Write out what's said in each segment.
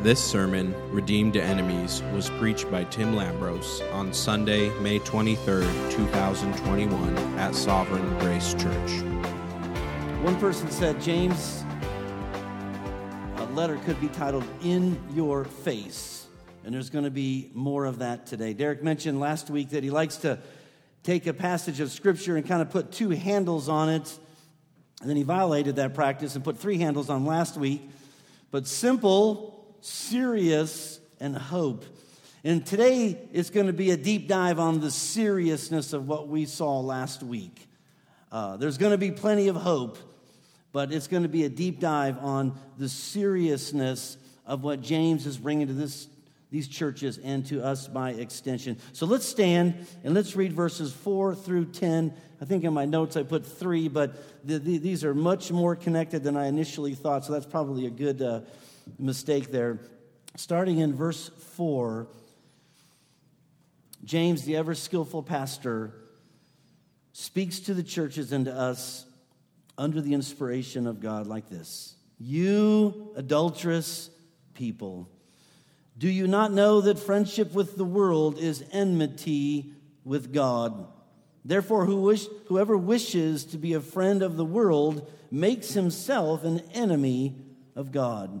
This sermon, Redeemed to Enemies, was preached by Tim Lambros on Sunday, May 23, 2021, at Sovereign Grace Church. One person said, James, a letter could be titled In Your Face. And there's going to be more of that today. Derek mentioned last week that he likes to take a passage of Scripture and kind of put two handles on it. And then he violated that practice and put three handles on last week. But simple, serious, and hope. And today it's going to be a deep dive on the seriousness of what we saw last week. Uh, there's going to be plenty of hope, but it's going to be a deep dive on the seriousness of what James is bringing to this, these churches and to us by extension. So let's stand and let's read verses 4 through 10. I think in my notes I put three, but the, the, these are much more connected than I initially thought, so that's probably a good. Uh, mistake there. Starting in verse 4, James, the ever skillful pastor, speaks to the churches and to us under the inspiration of God like this You adulterous people, do you not know that friendship with the world is enmity with God? Therefore, who wish, whoever wishes to be a friend of the world makes himself an enemy of God.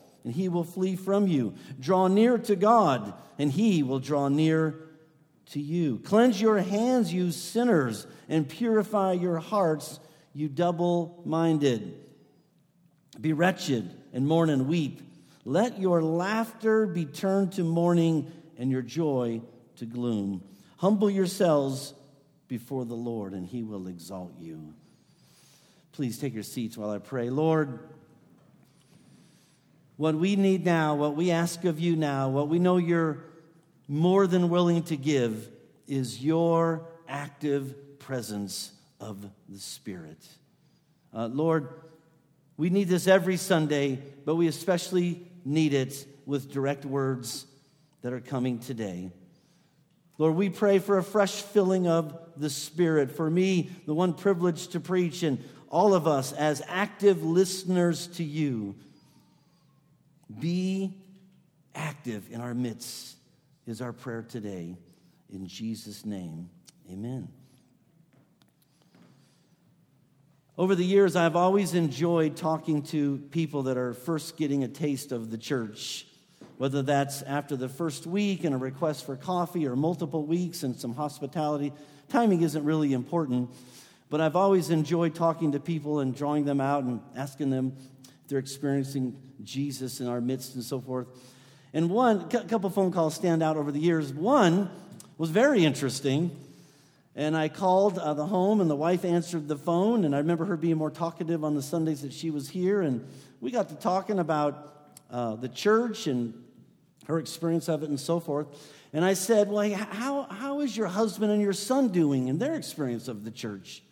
and he will flee from you. Draw near to God, and he will draw near to you. Cleanse your hands, you sinners, and purify your hearts, you double minded. Be wretched and mourn and weep. Let your laughter be turned to mourning and your joy to gloom. Humble yourselves before the Lord, and he will exalt you. Please take your seats while I pray. Lord, what we need now, what we ask of you now, what we know you're more than willing to give is your active presence of the Spirit. Uh, Lord, we need this every Sunday, but we especially need it with direct words that are coming today. Lord, we pray for a fresh filling of the Spirit. For me, the one privilege to preach, and all of us as active listeners to you. Be active in our midst, is our prayer today. In Jesus' name, amen. Over the years, I've always enjoyed talking to people that are first getting a taste of the church, whether that's after the first week and a request for coffee or multiple weeks and some hospitality. Timing isn't really important, but I've always enjoyed talking to people and drawing them out and asking them if they're experiencing Jesus in our midst and so forth. And one, a couple phone calls stand out over the years. One was very interesting. And I called uh, the home, and the wife answered the phone. And I remember her being more talkative on the Sundays that she was here. And we got to talking about uh, the church and her experience of it and so forth. And I said, Well, how, how is your husband and your son doing in their experience of the church?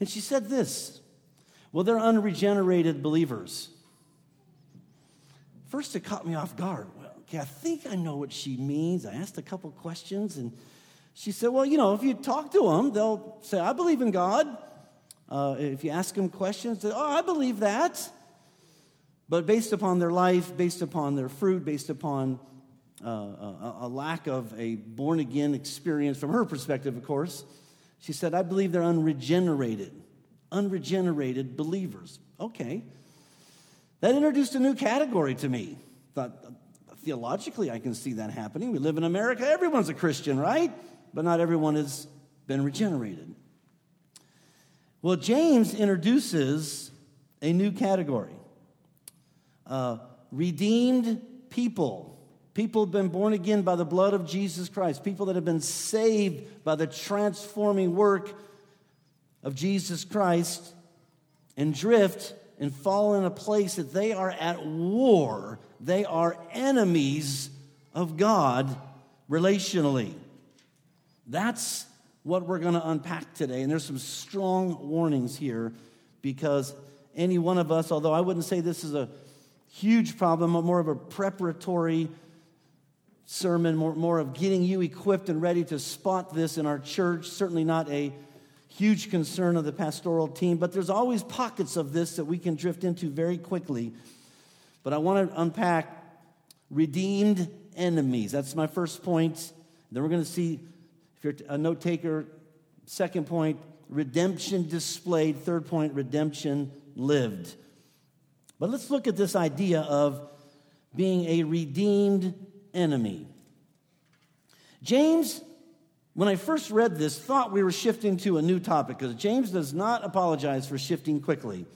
And she said this Well, they're unregenerated believers. First, it caught me off guard. Well, okay, I think I know what she means. I asked a couple questions, and she said, Well, you know, if you talk to them, they'll say, I believe in God. Uh, if you ask them questions, they, oh, I believe that. But based upon their life, based upon their fruit, based upon uh, a, a lack of a born again experience, from her perspective, of course, she said, I believe they're unregenerated, unregenerated believers. Okay. That introduced a new category to me. Thought, theologically, I can see that happening. We live in America, everyone's a Christian, right? But not everyone has been regenerated. Well, James introduces a new category uh, redeemed people. People have been born again by the blood of Jesus Christ. People that have been saved by the transforming work of Jesus Christ and drift and fall in a place that they are at war, they are enemies of God relationally. That's what we're going to unpack today. And there's some strong warnings here because any one of us, although I wouldn't say this is a huge problem, but more of a preparatory sermon, more, more of getting you equipped and ready to spot this in our church. Certainly not a huge concern of the pastoral team, but there's always pockets of this that we can drift into very quickly. But I want to unpack redeemed enemies. That's my first point. Then we're going to see, if you're a note taker, second point, redemption displayed. Third point, redemption lived. But let's look at this idea of being a redeemed enemy. James, when I first read this, thought we were shifting to a new topic because James does not apologize for shifting quickly,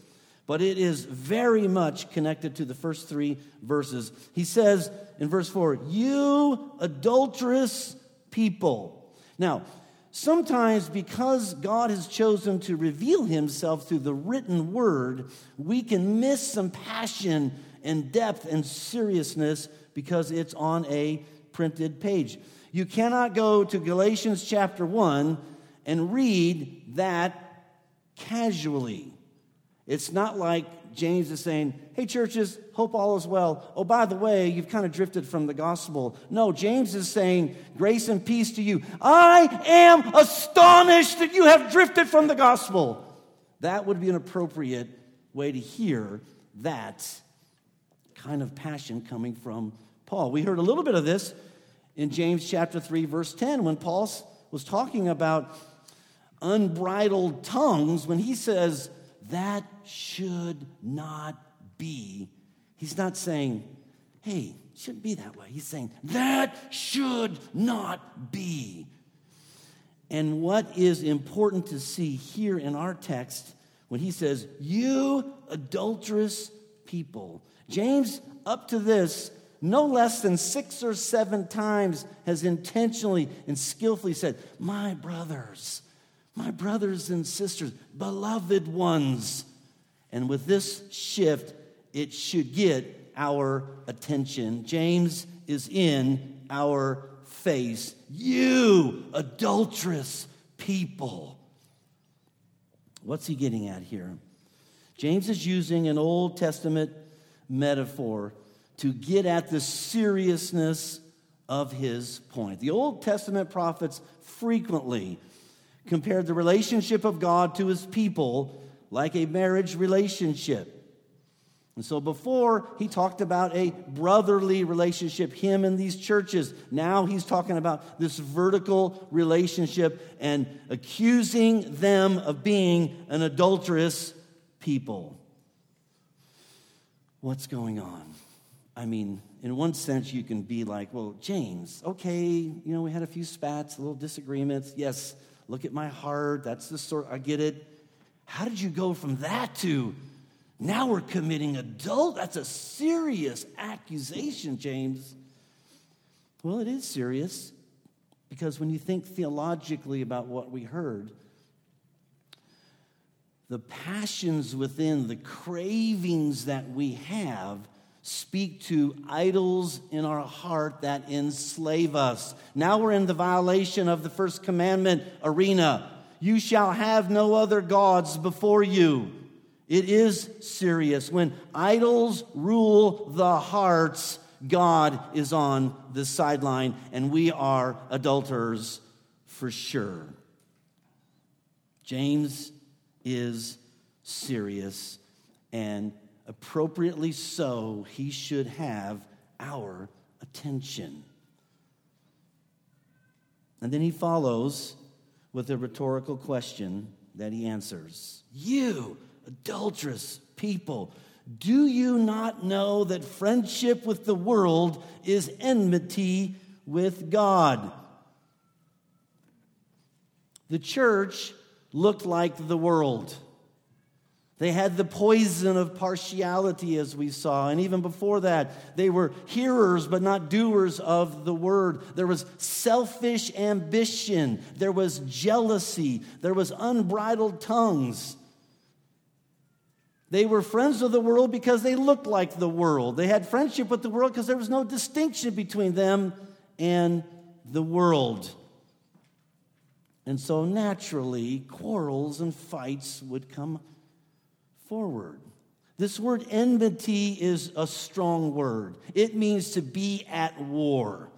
but it is very much connected to the first three verses. He says in verse 4, You adulterous people. Now, sometimes because God has chosen to reveal himself through the written word, we can miss some passion and depth and seriousness because it's on a printed page. You cannot go to Galatians chapter 1 and read that casually. It's not like James is saying, Hey, churches, hope all is well. Oh, by the way, you've kind of drifted from the gospel. No, James is saying, Grace and peace to you. I am astonished that you have drifted from the gospel. That would be an appropriate way to hear that kind of passion coming from Paul. We heard a little bit of this in James chapter 3 verse 10 when Paul was talking about unbridled tongues when he says that should not be. He's not saying, "Hey, shouldn't be that way." He's saying, "That should not be." And what is important to see here in our text when he says, You adulterous people. James, up to this, no less than six or seven times has intentionally and skillfully said, My brothers, my brothers and sisters, beloved ones. And with this shift, it should get our attention. James is in our face. You adulterous people. What's he getting at here? James is using an Old Testament metaphor to get at the seriousness of his point. The Old Testament prophets frequently compared the relationship of God to his people like a marriage relationship. And so before he talked about a brotherly relationship, him and these churches. Now he's talking about this vertical relationship and accusing them of being an adulterous people. What's going on? I mean, in one sense, you can be like, well, James, okay, you know, we had a few spats, a little disagreements. Yes, look at my heart. That's the sort, I get it. How did you go from that to now we're committing adult? That's a serious accusation, James. Well, it is serious because when you think theologically about what we heard, the passions within, the cravings that we have, speak to idols in our heart that enslave us. Now we're in the violation of the first commandment arena. You shall have no other gods before you. It is serious. When idols rule the hearts, God is on the sideline, and we are adulterers for sure. James is serious and appropriately so, he should have our attention. And then he follows with a rhetorical question that he answers You, adulterous people, do you not know that friendship with the world is enmity with God? The church looked like the world. They had the poison of partiality, as we saw. And even before that, they were hearers but not doers of the word. There was selfish ambition. There was jealousy. There was unbridled tongues. They were friends of the world because they looked like the world. They had friendship with the world because there was no distinction between them and the world. And so naturally, quarrels and fights would come forward. This word enmity is a strong word. It means to be at war.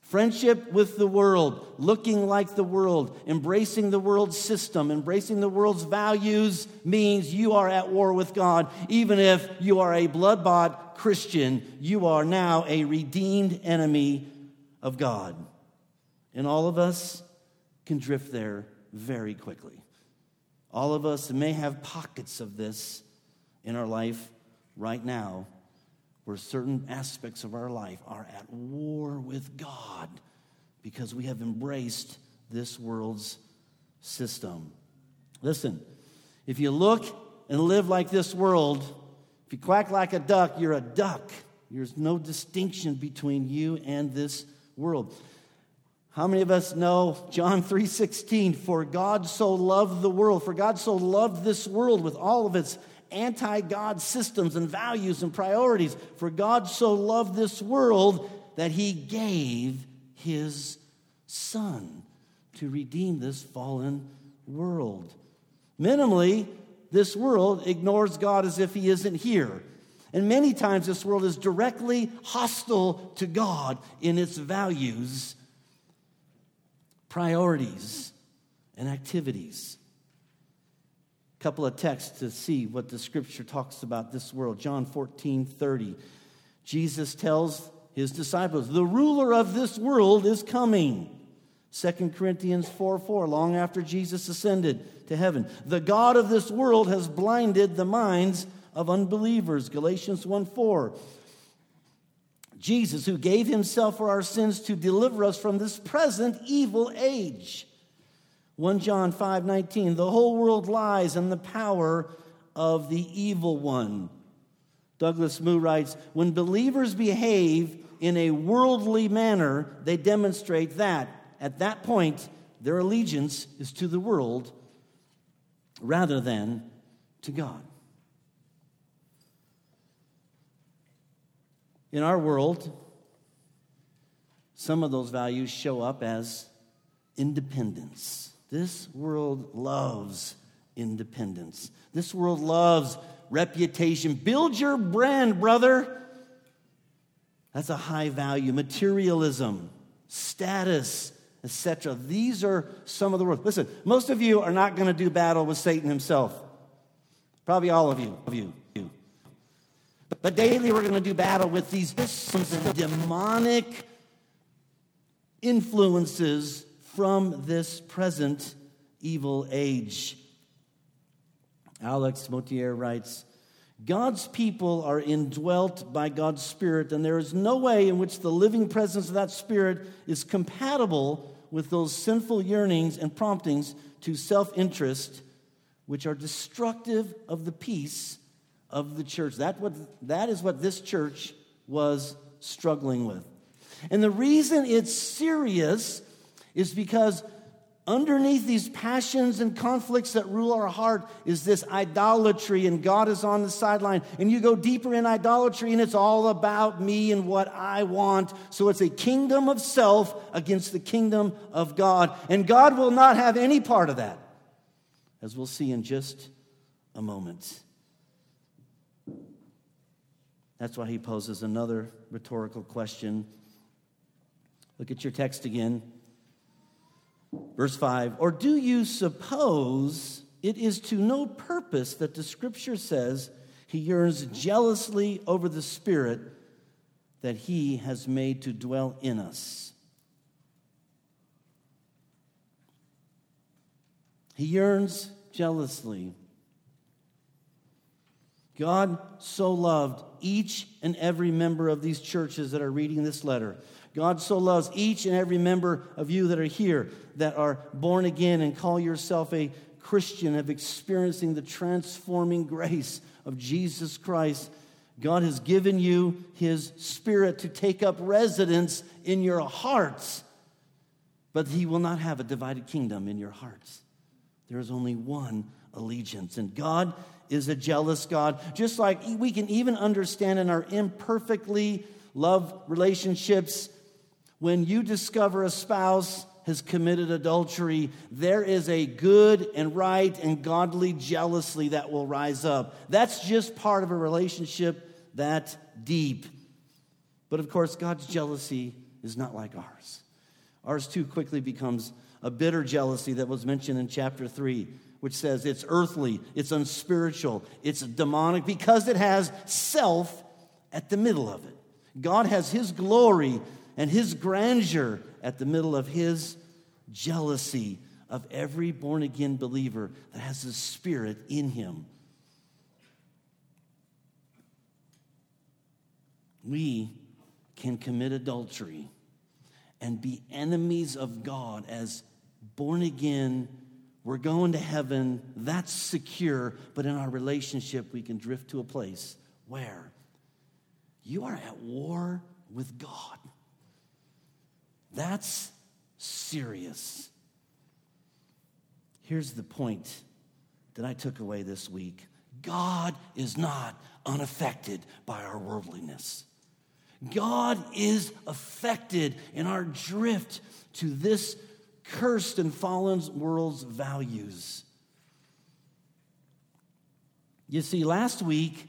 Friendship with the world, looking like the world, embracing the world's system, embracing the world's values means you are at war with God. Even if you are a blood bought Christian, you are now a redeemed enemy of God. And all of us can drift there very quickly. All of us may have pockets of this in our life right now where certain aspects of our life are at war with God because we have embraced this world's system. Listen, if you look and live like this world, if you quack like a duck, you're a duck. There's no distinction between you and this world. How many of us know John 3:16 for God so loved the world for God so loved this world with all of its anti God systems and values and priorities. For God so loved this world that he gave his son to redeem this fallen world. Minimally, this world ignores God as if he isn't here. And many times, this world is directly hostile to God in its values, priorities, and activities A couple of texts to see what the scripture talks about this world. John 14, 30. Jesus tells his disciples, The ruler of this world is coming. 2 Corinthians 4 4, long after Jesus ascended to heaven. The God of this world has blinded the minds of unbelievers. Galatians 1 4. Jesus, who gave himself for our sins to deliver us from this present evil age. 1 John 5 19, the whole world lies in the power of the evil one. Douglas Moo writes, when believers behave in a worldly manner, they demonstrate that at that point, their allegiance is to the world rather than to God. In our world, some of those values show up as independence. This world loves independence. This world loves reputation. Build your brand, brother. That's a high value. Materialism, status, etc. These are some of the words. Listen, most of you are not going to do battle with Satan himself. Probably all of you. Of you. But daily we're going to do battle with these demonic influences from this present evil age. Alex Motyer writes God's people are indwelt by God's Spirit, and there is no way in which the living presence of that Spirit is compatible with those sinful yearnings and promptings to self interest, which are destructive of the peace of the church. That, what, that is what this church was struggling with. And the reason it's serious is because underneath these passions and conflicts that rule our heart is this idolatry, and God is on the sideline. And you go deeper in idolatry, and it's all about me and what I want. So it's a kingdom of self against the kingdom of God. And God will not have any part of that, as we'll see in just a moment. That's why he poses another rhetorical question. Look at your text again. Verse 5 Or do you suppose it is to no purpose that the scripture says he yearns jealously over the Spirit that he has made to dwell in us? He yearns jealously. God so loved each and every member of these churches that are reading this letter God so loves each and every member of you that are here that are born again and call yourself a Christian, of experiencing the transforming grace of Jesus Christ. God has given you His Spirit to take up residence in your hearts, but He will not have a divided kingdom in your hearts. There is only one allegiance, and God is a jealous God. Just like we can even understand in our imperfectly loved relationships When you discover a spouse has committed adultery, there is a good and right and godly jealousy that will rise up. That's just part of a relationship that deep. But of course, God's jealousy is not like ours. Ours too quickly becomes a bitter jealousy that was mentioned in chapter 3, which says it's earthly, it's unspiritual, it's demonic because it has self at the middle of it. God has His glory and His grandeur at the middle of His jealousy of every born again believer that has the Spirit in him. We can commit adultery and be enemies of God as born again. We're going to heaven. That's secure. But in our relationship, we can drift to a place where you are at war with God. That's serious. Here's the point that I took away this week God is not unaffected by our worldliness. God is affected in our drift to this cursed and fallen world's values. You see, last week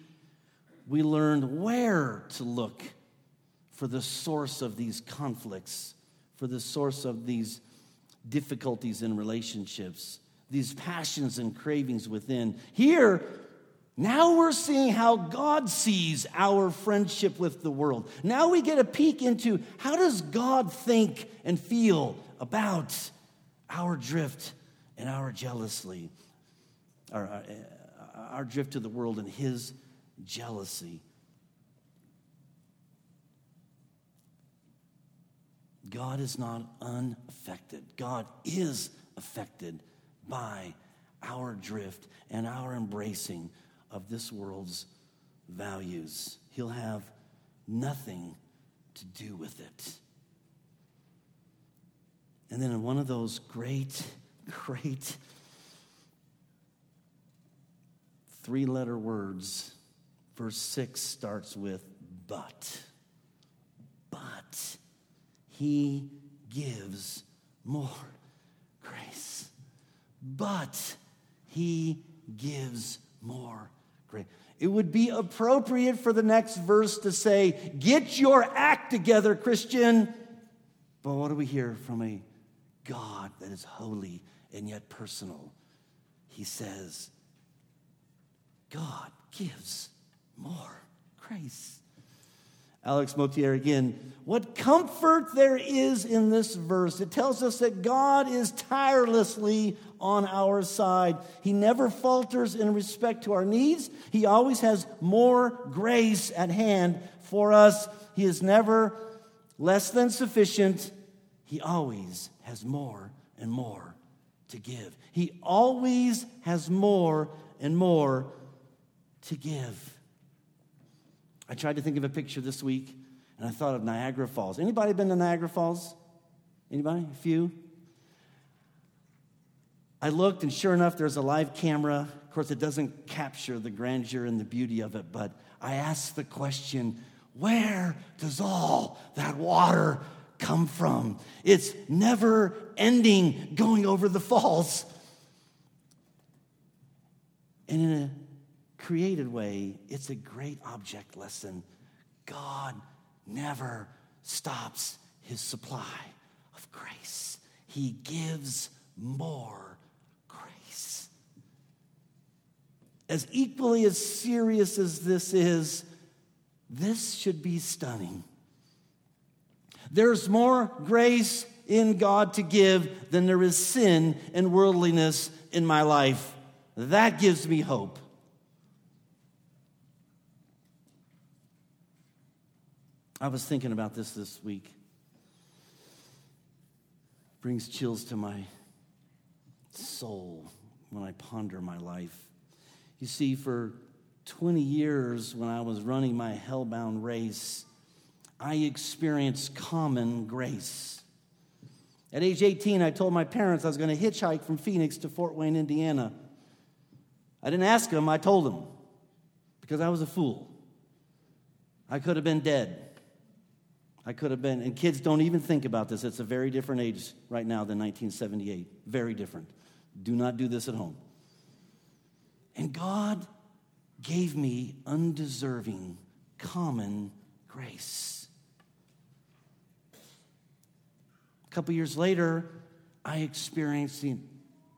we learned where to look for the source of these conflicts, for the source of these difficulties in relationships, these passions and cravings within. Here, now we're seeing how God sees our friendship with the world. Now we get a peek into how does God think and feel about our drift and our jealousy, our, our, drift to the world and his jealousy. God is not unaffected. God is affected by our drift and our embracing of this world's values. He'll have nothing to do with it. And then in one of those great, great three letter words, verse 6 starts with but. But he gives more grace. But he gives more grace. It would be appropriate for the next verse to say, Get your act together, Christian. But what do we hear from a God that is holy and yet personal? He says, God gives more grace. Alex Motyer again. What comfort there is in this verse. It tells us that God is tirelessly on our side. He never falters in respect to our needs. He always has more grace at hand for us. He is never less than sufficient. He always has more and more to give. He always has more and more to give. I tried to think of a picture this week, and I thought of Niagara Falls. Anybody been to Niagara Falls? Anybody? A few? I looked, and sure enough, there's a live camera. Of course, it doesn't capture the grandeur and the beauty of it, but I asked the question where does all that water come from? It's never ending going over the falls. And in a created way, it's a great object lesson. God never stops his supply of grace, he gives more grace. As equally as serious as this is, this should be stunning. There's more grace in God to give than there is sin and worldliness in my life. That gives me hope. I was thinking about this this week. Brings chills to my soul when I ponder my life. You see, for 20 years, when I was running my hellbound race, I experienced common grace. At age 18, I told my parents I was going to hitchhike from Phoenix to Fort Wayne, Indiana. I didn't ask them, I told them because I was a fool. I could have been dead. I could have been, and kids don't even think about this. It's a very different age right now than 1978. Very different. Do not do this at home. And God gave me undeserving, common grace. A couple years later, I experienced the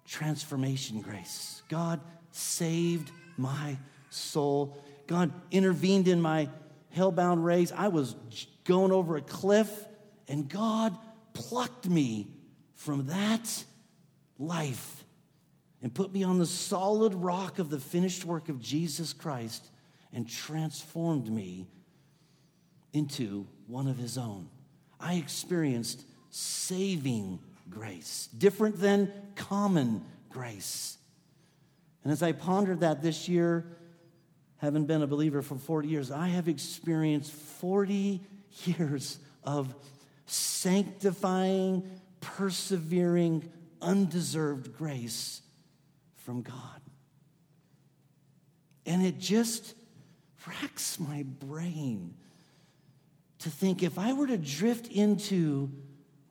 transformation grace. God saved my soul. God intervened in my hellbound race. I was going over a cliff, and God plucked me from that life and put me on the solid rock of the finished work of Jesus Christ and transformed me into one of his own. I experienced saving grace, different than common grace. And as I pondered that this year, having been a believer for 40 years, I have experienced 40 years of sanctifying, persevering, undeserved grace from God. And it just racks my brain to think if I were to drift into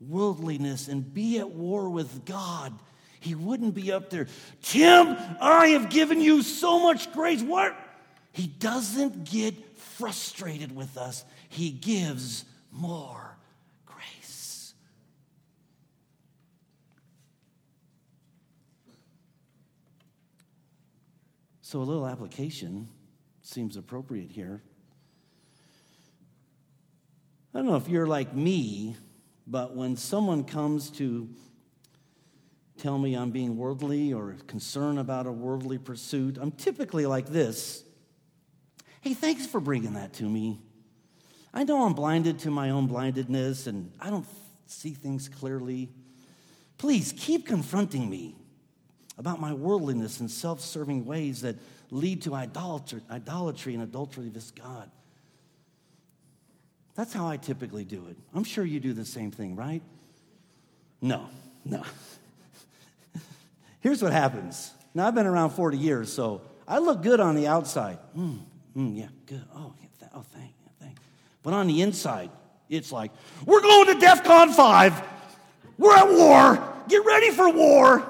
worldliness and be at war with God, he wouldn't be up there. Tim, I have given you so much grace. What? He doesn't get frustrated with us, He gives more grace. So, a little application seems appropriate here. I don't know if you're like me, but when someone comes to tell me I'm being worldly or concerned about a worldly pursuit, I'm typically like this Hey, thanks for bringing that to me. I know I'm blinded to my own blindedness and I don't see things clearly. Please keep confronting me about my worldliness and self serving ways that lead to idolatry, idolatry and adultery this God. That's how I typically do it. I'm sure you do the same thing, right? No, no. Here's what happens. Now, I've been around 40 years, so I look good on the outside. Mm, mm, yeah, good. Oh, yeah, th- oh, thank, thank. But on the inside, it's like, we're going to DEF CON 5. We're at war. Get ready for war.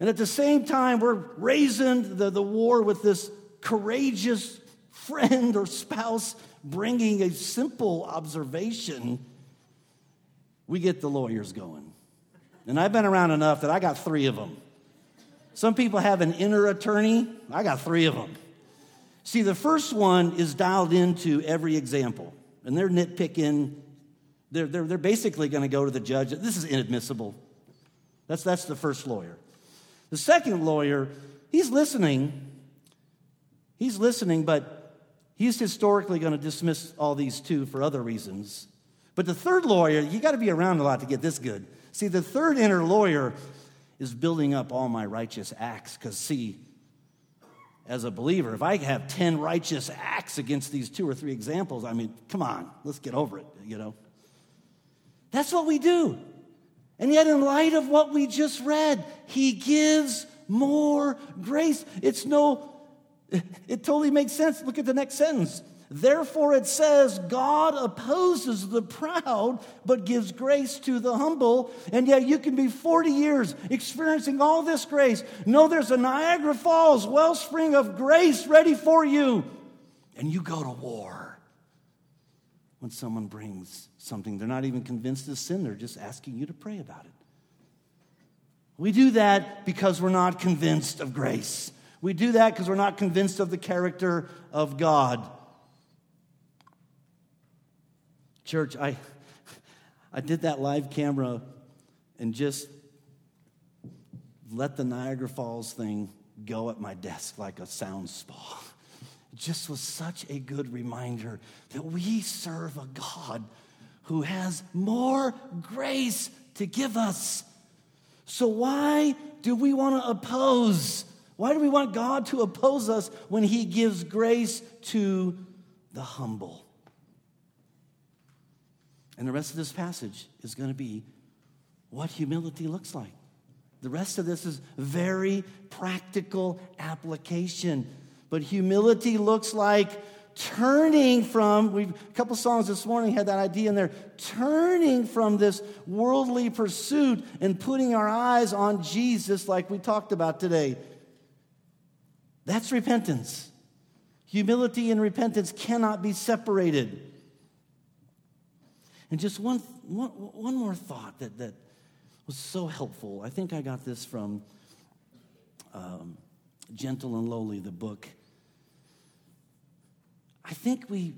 And at the same time, we're raising the, the war with this courageous friend or spouse bringing a simple observation. We get the lawyers going. And I've been around enough that I got three of them. Some people have an inner attorney. I got three of them. See, the first one is dialed into every example, and they're nitpicking. They're, they're, they're basically going to go to the judge. This is inadmissible. That's, that's the first lawyer. The second lawyer, he's listening. He's listening, but he's historically going to dismiss all these two for other reasons. But the third lawyer, you got to be around a lot to get this good. See, the third inner lawyer is building up all my righteous acts. Because, see, as a believer, if I have 10 righteous acts against these two or three examples, I mean, come on, let's get over it, you know? That's what we do. And yet, in light of what we just read, he gives more grace. It's no, it totally makes sense. Look at the next sentence. Therefore, it says, God opposes the proud, but gives grace to the humble. And yet, you can be 40 years experiencing all this grace. No, there's a Niagara Falls wellspring of grace ready for you. And you go to war when someone brings something they're not even convinced is sin, they're just asking you to pray about it. We do that because we're not convinced of grace. We do that because we're not convinced of the character of God. Church, I, I did that live camera and just let the Niagara Falls thing go at my desk like a sound spa. It just was such a good reminder that we serve a God who has more grace to give us. So, why do we want to oppose? Why do we want God to oppose us when He gives grace to the humble? And the rest of this passage is going to be what humility looks like. The rest of this is very practical application. But humility looks like turning from, we've a couple songs this morning had that idea in there, turning from this worldly pursuit and putting our eyes on Jesus, like we talked about today. That's repentance. Humility and repentance cannot be separated. And just one, one, one more thought that, that was so helpful. I think I got this from um, Gentle and Lowly, the book. I think we,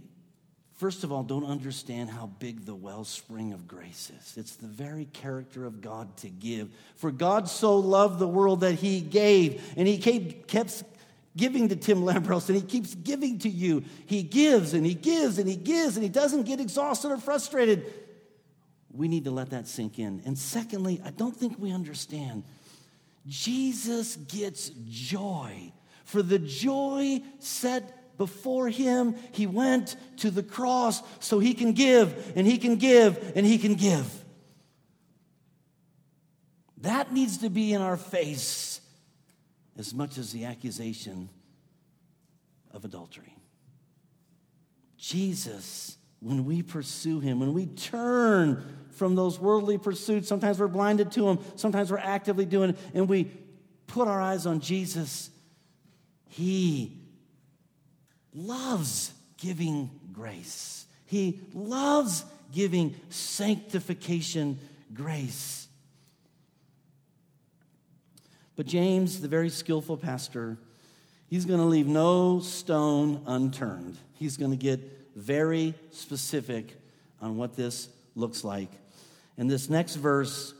first of all, don't understand how big the wellspring of grace is. It's the very character of God to give. For God so loved the world that he gave, and he kept giving to Tim Lambros, and he keeps giving to you. He gives and he gives and he gives, and he doesn't get exhausted or frustrated. We need to let that sink in. And secondly, I don't think we understand. Jesus gets joy. For the joy set before him, he went to the cross so he can give and he can give and he can give. That needs to be in our face as much as the accusation of adultery. Jesus, when we pursue him, when we turn from those worldly pursuits, sometimes we're blinded to them, sometimes we're actively doing it, and we put our eyes on Jesus, he loves giving grace. He loves giving sanctification grace. But James, the very skillful pastor, he's going to leave no stone unturned. He's going to get very specific on what this looks like. And this next verse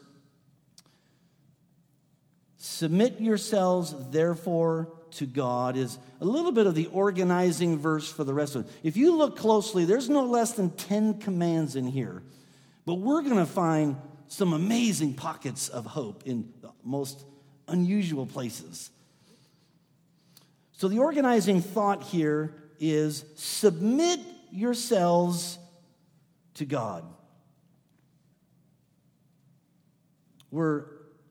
submit yourselves, therefore, to God is a little bit of the organizing verse for the rest of it. If you look closely, there's no less than 10 commands in here. But we're going to find some amazing pockets of hope in the most unusual places. So, the organizing thought here is submit yourselves to God. We're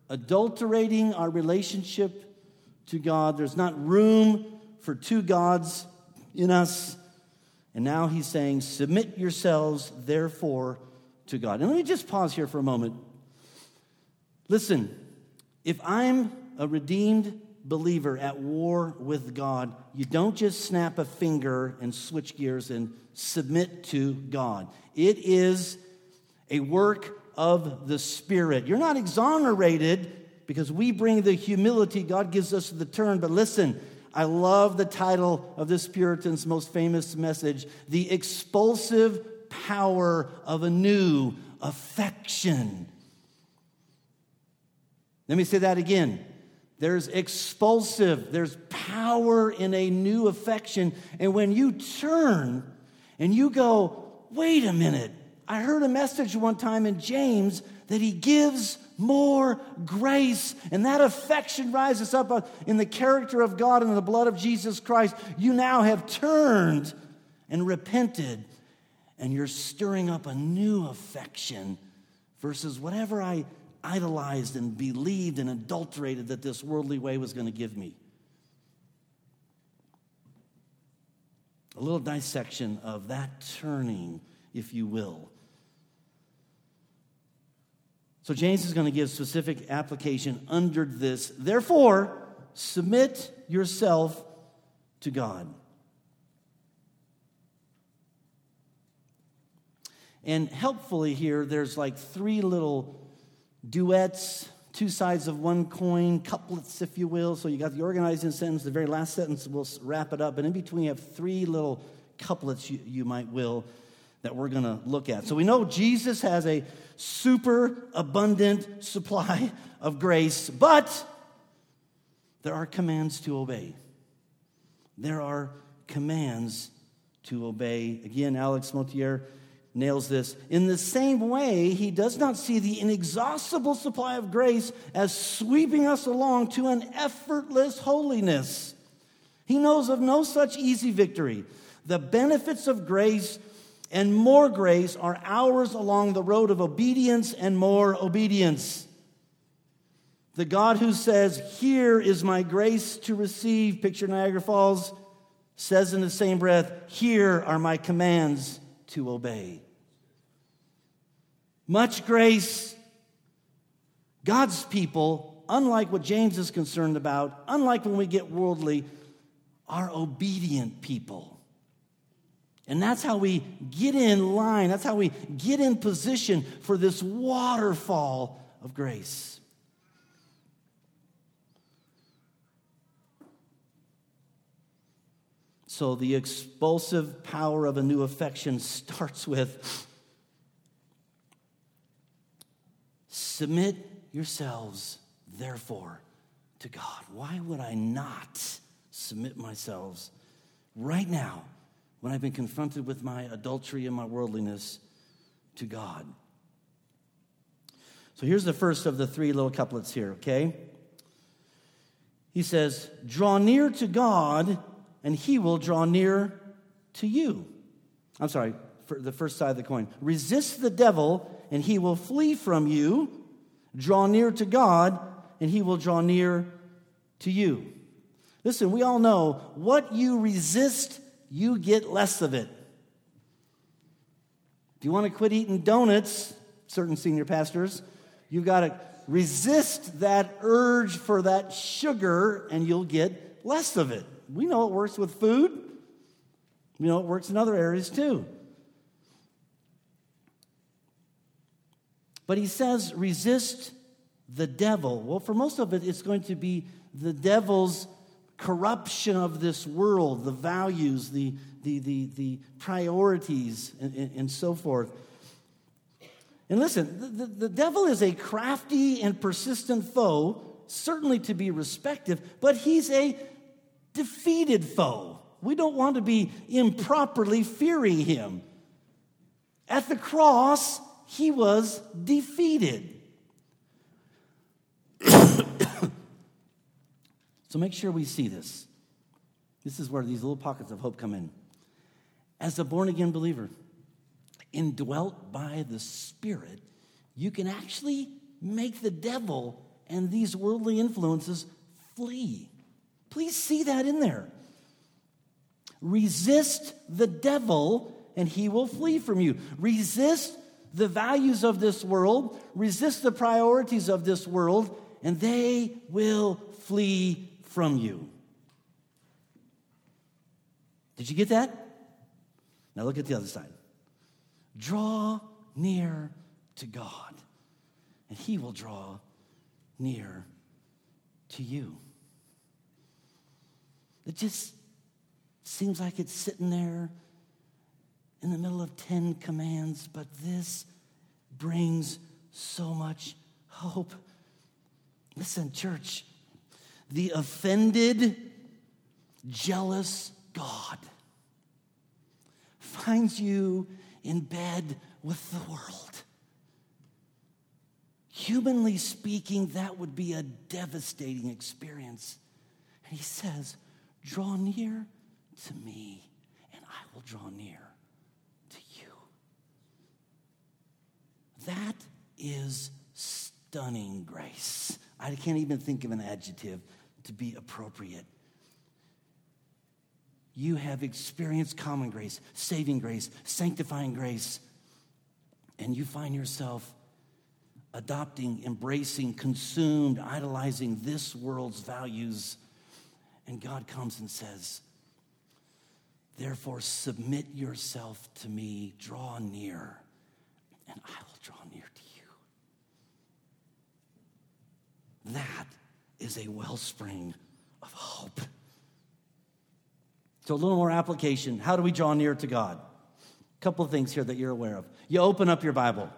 adulterating our relationship to God. There's not room for two gods in us. And now he's saying, Submit yourselves, therefore, to God. And let me just pause here for a moment. Listen, if I'm a redeemed believer at war with God, you don't just snap a finger and switch gears and submit to God. It is a work of the Spirit. You're not exonerated because we bring the humility, God gives us the turn. But listen, I love the title of this Puritan's most famous message The Expulsive Power of a New Affection. Let me say that again. There's expulsive, there's power in a new affection. And when you turn and you go, wait a minute, I heard a message one time in James that he gives more grace, and that affection rises up uh, in the character of God and in the blood of Jesus Christ. You now have turned and repented, and you're stirring up a new affection versus whatever I idolized and believed and adulterated that this worldly way was going to give me. A little dissection of that turning, if you will. So, James is going to give specific application under this. Therefore, submit yourself to God. And helpfully, here, there's like three little duets, two sides of one coin, couplets, if you will. So you got the organizing sentence, the very last sentence will wrap it up. And in between, you have three little couplets, you, you might will, that we're going to look at. So we know Jesus has a super abundant supply of grace, but there are commands to obey. There are commands to obey. Again, Alex Motyer nails this. In the same way, he does not see the inexhaustible supply of grace as sweeping us along to an effortless holiness. He knows of no such easy victory. The benefits of grace and more grace are ours along the road of obedience and more obedience. The God who says, Here is my grace to receive, picture Niagara Falls, says in the same breath, Here are my commands to obey. Much grace. God's people, unlike what James is concerned about, unlike when we get worldly, are obedient people. And that's how we get in line, that's how we get in position for this waterfall of grace. So, the expulsive power of a new affection starts with submit yourselves, therefore, to God. Why would I not submit myself right now when I've been confronted with my adultery and my worldliness to God? So, here's the first of the three little couplets here, okay? He says, Draw near to God and he will draw near to you. I'm sorry, for the first side of the coin. Resist the devil, and he will flee from you. Draw near to God, and he will draw near to you. Listen, we all know what you resist, you get less of it. If you want to quit eating donuts, certain senior pastors, you've got to resist that urge for that sugar, and you'll get less of it. We know it works with food. We know it works in other areas too. But he says, resist the devil. Well, for most of it, it's going to be the devil's corruption of this world, the values, the, the, the, the priorities, and, and, so forth. And listen, the, the, the devil is a crafty and persistent foe, certainly to be respected, but he's a defeated foe. We don't want to be improperly fearing him. At the cross, he was defeated. so make sure we see this. This is where these little pockets of hope come in. As a born again believer, indwelt by the Spirit, you can actually make the devil and these worldly influences flee. Please see that in there. Resist the devil and he will flee from you. Resist the values of this world, resist the priorities of this world, and they will flee from you. Did you get that? Now look at the other side. Draw near to God, and he will draw near to you. It just seems like it's sitting there in the middle of 10 commands, but this brings so much hope. Listen, church, the offended, jealous God finds you in bed with the world. Humanly speaking, that would be a devastating experience. And he says, Draw near to me, and I will draw near to you. That is stunning grace. I can't even think of an adjective to be appropriate. You have experienced common grace, saving grace, sanctifying grace, and you find yourself adopting, embracing, consumed, idolizing this world's values and God comes and says, Therefore, submit yourself to me, draw near, and I will draw near to you. That is a wellspring of hope. So, a little more application. How do we draw near to God? A couple of things here that you're aware of. You open up your Bible.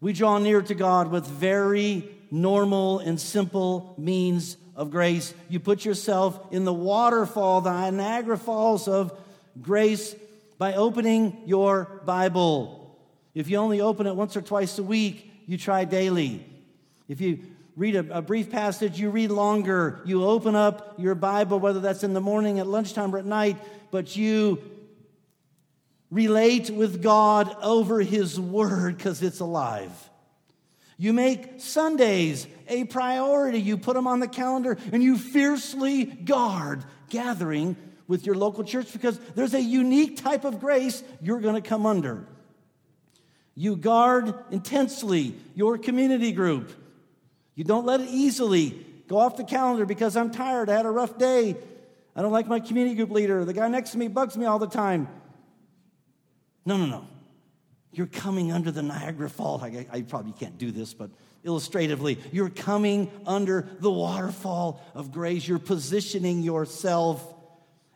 We draw near to God with very normal and simple means of grace. You put yourself in the waterfall, the Niagara Falls of grace by opening your Bible. If you only open it once or twice a week, you try daily. If you read a, a, brief passage, you read longer. You open up your Bible, whether that's in the morning, at lunchtime, or at night, but you relate with God over His Word because it's alive. You make Sundays a priority. You put them on the calendar and you fiercely guard gathering with your local church because there's a unique type of grace you're going to come under. You guard intensely your community group. You don't let it easily go off the calendar because I'm tired. I had a rough day. I don't like my community group leader. The guy next to me bugs me all the time. No, no, no. You're coming under the Niagara Falls. I, I probably can't do this, but illustratively, you're coming under the waterfall of grace. You're positioning yourself.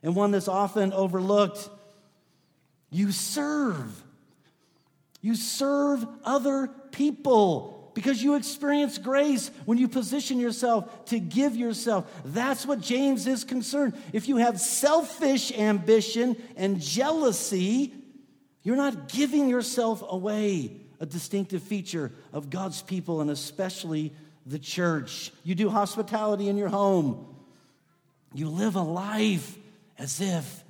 And one that's often overlooked, you serve. You serve other people because you experience grace when you position yourself to give yourself. That's what James is concerned. If you have selfish ambition and jealousy, you're not giving yourself away, a distinctive feature of God's people and especially the church. You do hospitality in your home. You live a life as if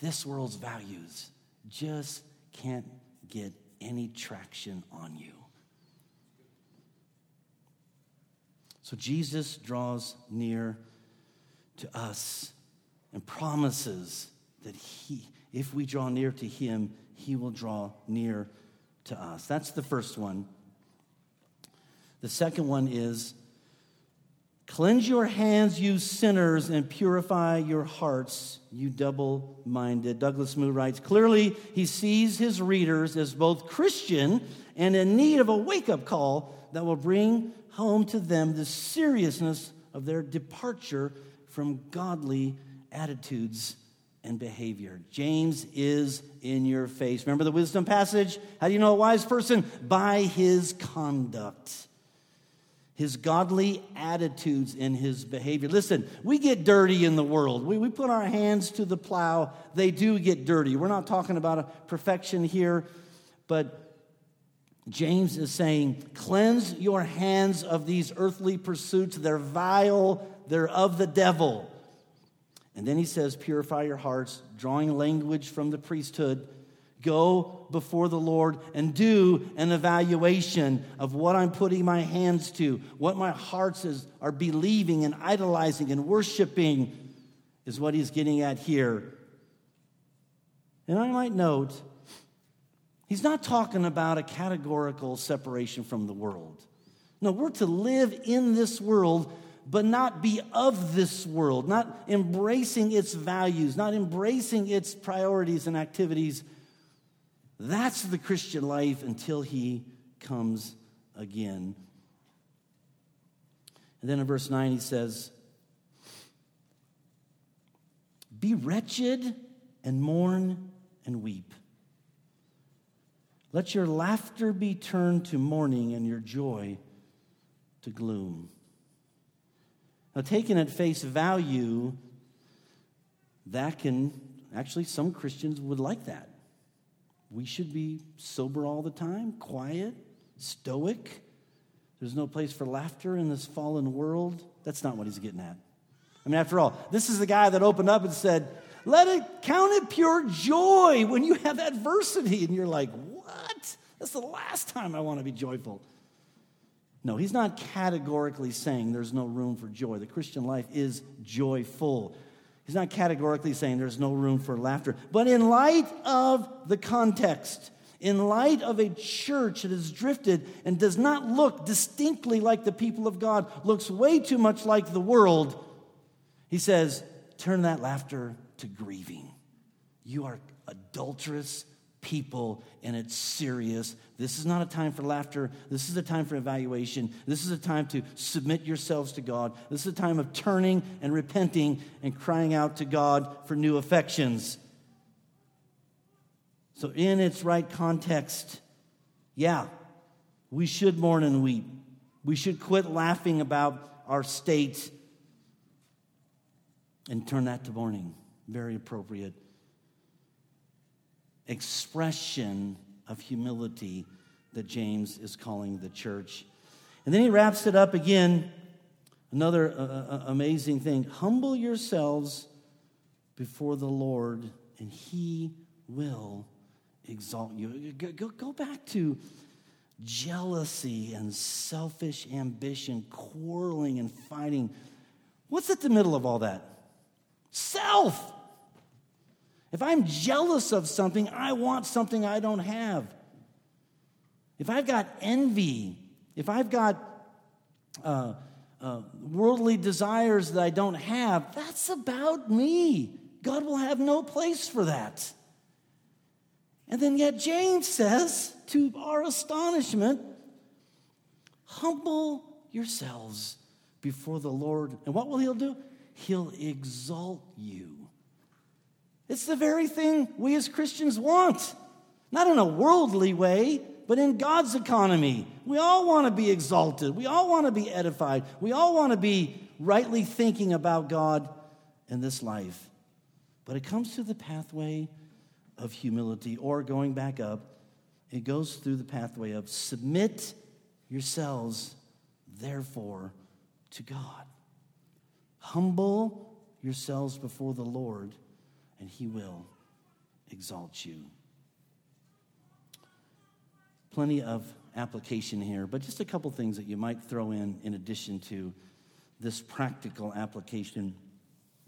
this world's values just can't get any traction on you. So Jesus draws near to us and promises that he, if we draw near to him, he will draw near to us. That's the first one. The second one is Cleanse your hands, you sinners, and purify your hearts, you double minded. Douglas Moo writes Clearly, he sees his readers as both Christian and in need of a wake up call that will bring home to them the seriousness of their departure from godly attitudes and behavior. James is in your face. Remember the wisdom passage? How do you know a wise person? By his conduct his godly attitudes and his behavior. Listen, we get dirty in the world. We, we put our hands to the plow, they do get dirty. We're not talking about a perfection here, but James is saying, cleanse your hands of these earthly pursuits. They're vile, they're of the devil. And then he says, purify your hearts, drawing language from the priesthood go before the Lord and do an evaluation of what I'm putting my hands to, what my hearts is, are believing and idolizing and worshiping, is what he's getting at here. And I might note, he's not talking about a categorical separation from the world. No, we're to live in this world, but not be of this world, not embracing its values, not embracing its priorities and activities that's the Christian life until he comes again. And then in verse 9, he says, Be wretched and mourn and weep. Let your laughter be turned to mourning and your joy to gloom. Now, taken at face value, that can actually, some Christians would like that. We should be sober all the time, quiet, stoic. There's no place for laughter in this fallen world. That's not what he's getting at. I mean, after all, this is the guy that opened up and said, Let it count it pure joy when you have adversity. And you're like, What? That's the last time I want to be joyful. No, he's not categorically saying there's no room for joy. The Christian life is joyful. He's not categorically saying there's no room for laughter. But in light of the context, in light of a church that has drifted and does not look distinctly like the people of God, looks way too much like the world, he says, turn that laughter to grieving. You are adulterous people and it's serious. This is not a time for laughter. This is a time for evaluation. This is a time to submit yourselves to God. This is a time of turning and repenting and crying out to God for new affections. So, in its right context, yeah, we should mourn and weep. We should quit laughing about our state and turn that to mourning. Very appropriate expression of humility that James is calling the church. And then he wraps it up again. Another uh, uh, uh, amazing thing humble yourselves before the Lord, and he will exalt you. Go, go, go back to jealousy and selfish ambition, quarreling and fighting. What's at the middle of all that? Self. If I'm jealous of something, I want something I don't have. If I've got envy, if I've got uh, uh, worldly desires that I don't have, that's about me. God will have no place for that. And then yet James says, to our astonishment, humble yourselves before the Lord. And what will He'll do? He'll exalt you. It's the very thing we as Christians want. Not in a worldly way, but in God's economy. We all want to be exalted. We all want to be edified. We all want to be rightly thinking about God in this life. But it comes through the pathway of humility, or going back up, it goes through the pathway of submit yourselves, therefore, to God. Humble yourselves before the Lord, and he will exalt you. Plenty of application here, but just a couple things that you might throw in in addition to this practical application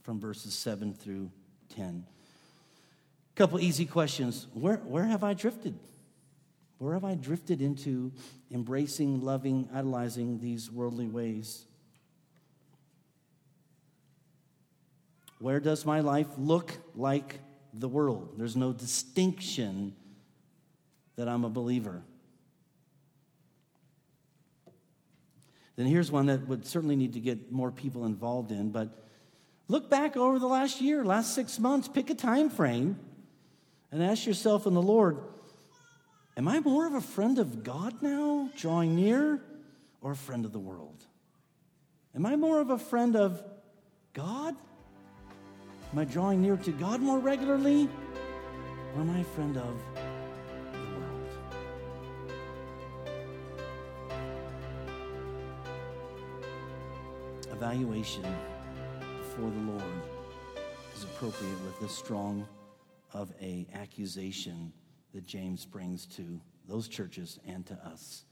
from verses 7 through 10. A couple easy questions. Where, where have I drifted? Where have I drifted into embracing, loving, idolizing these worldly ways? Where does my life look like the world? There's no distinction that I'm a believer. Then here's one that would certainly need to get more people involved in, but look back over the last year, last six months, pick a time frame and ask yourself in the Lord, Am I more of a friend of God now, drawing near, or a friend of the world? Am I more of a friend of God? Am I drawing near to God more regularly? Or am I a friend of the world? Evaluation before the Lord is appropriate with this strong of a accusation that James brings to those churches and to us.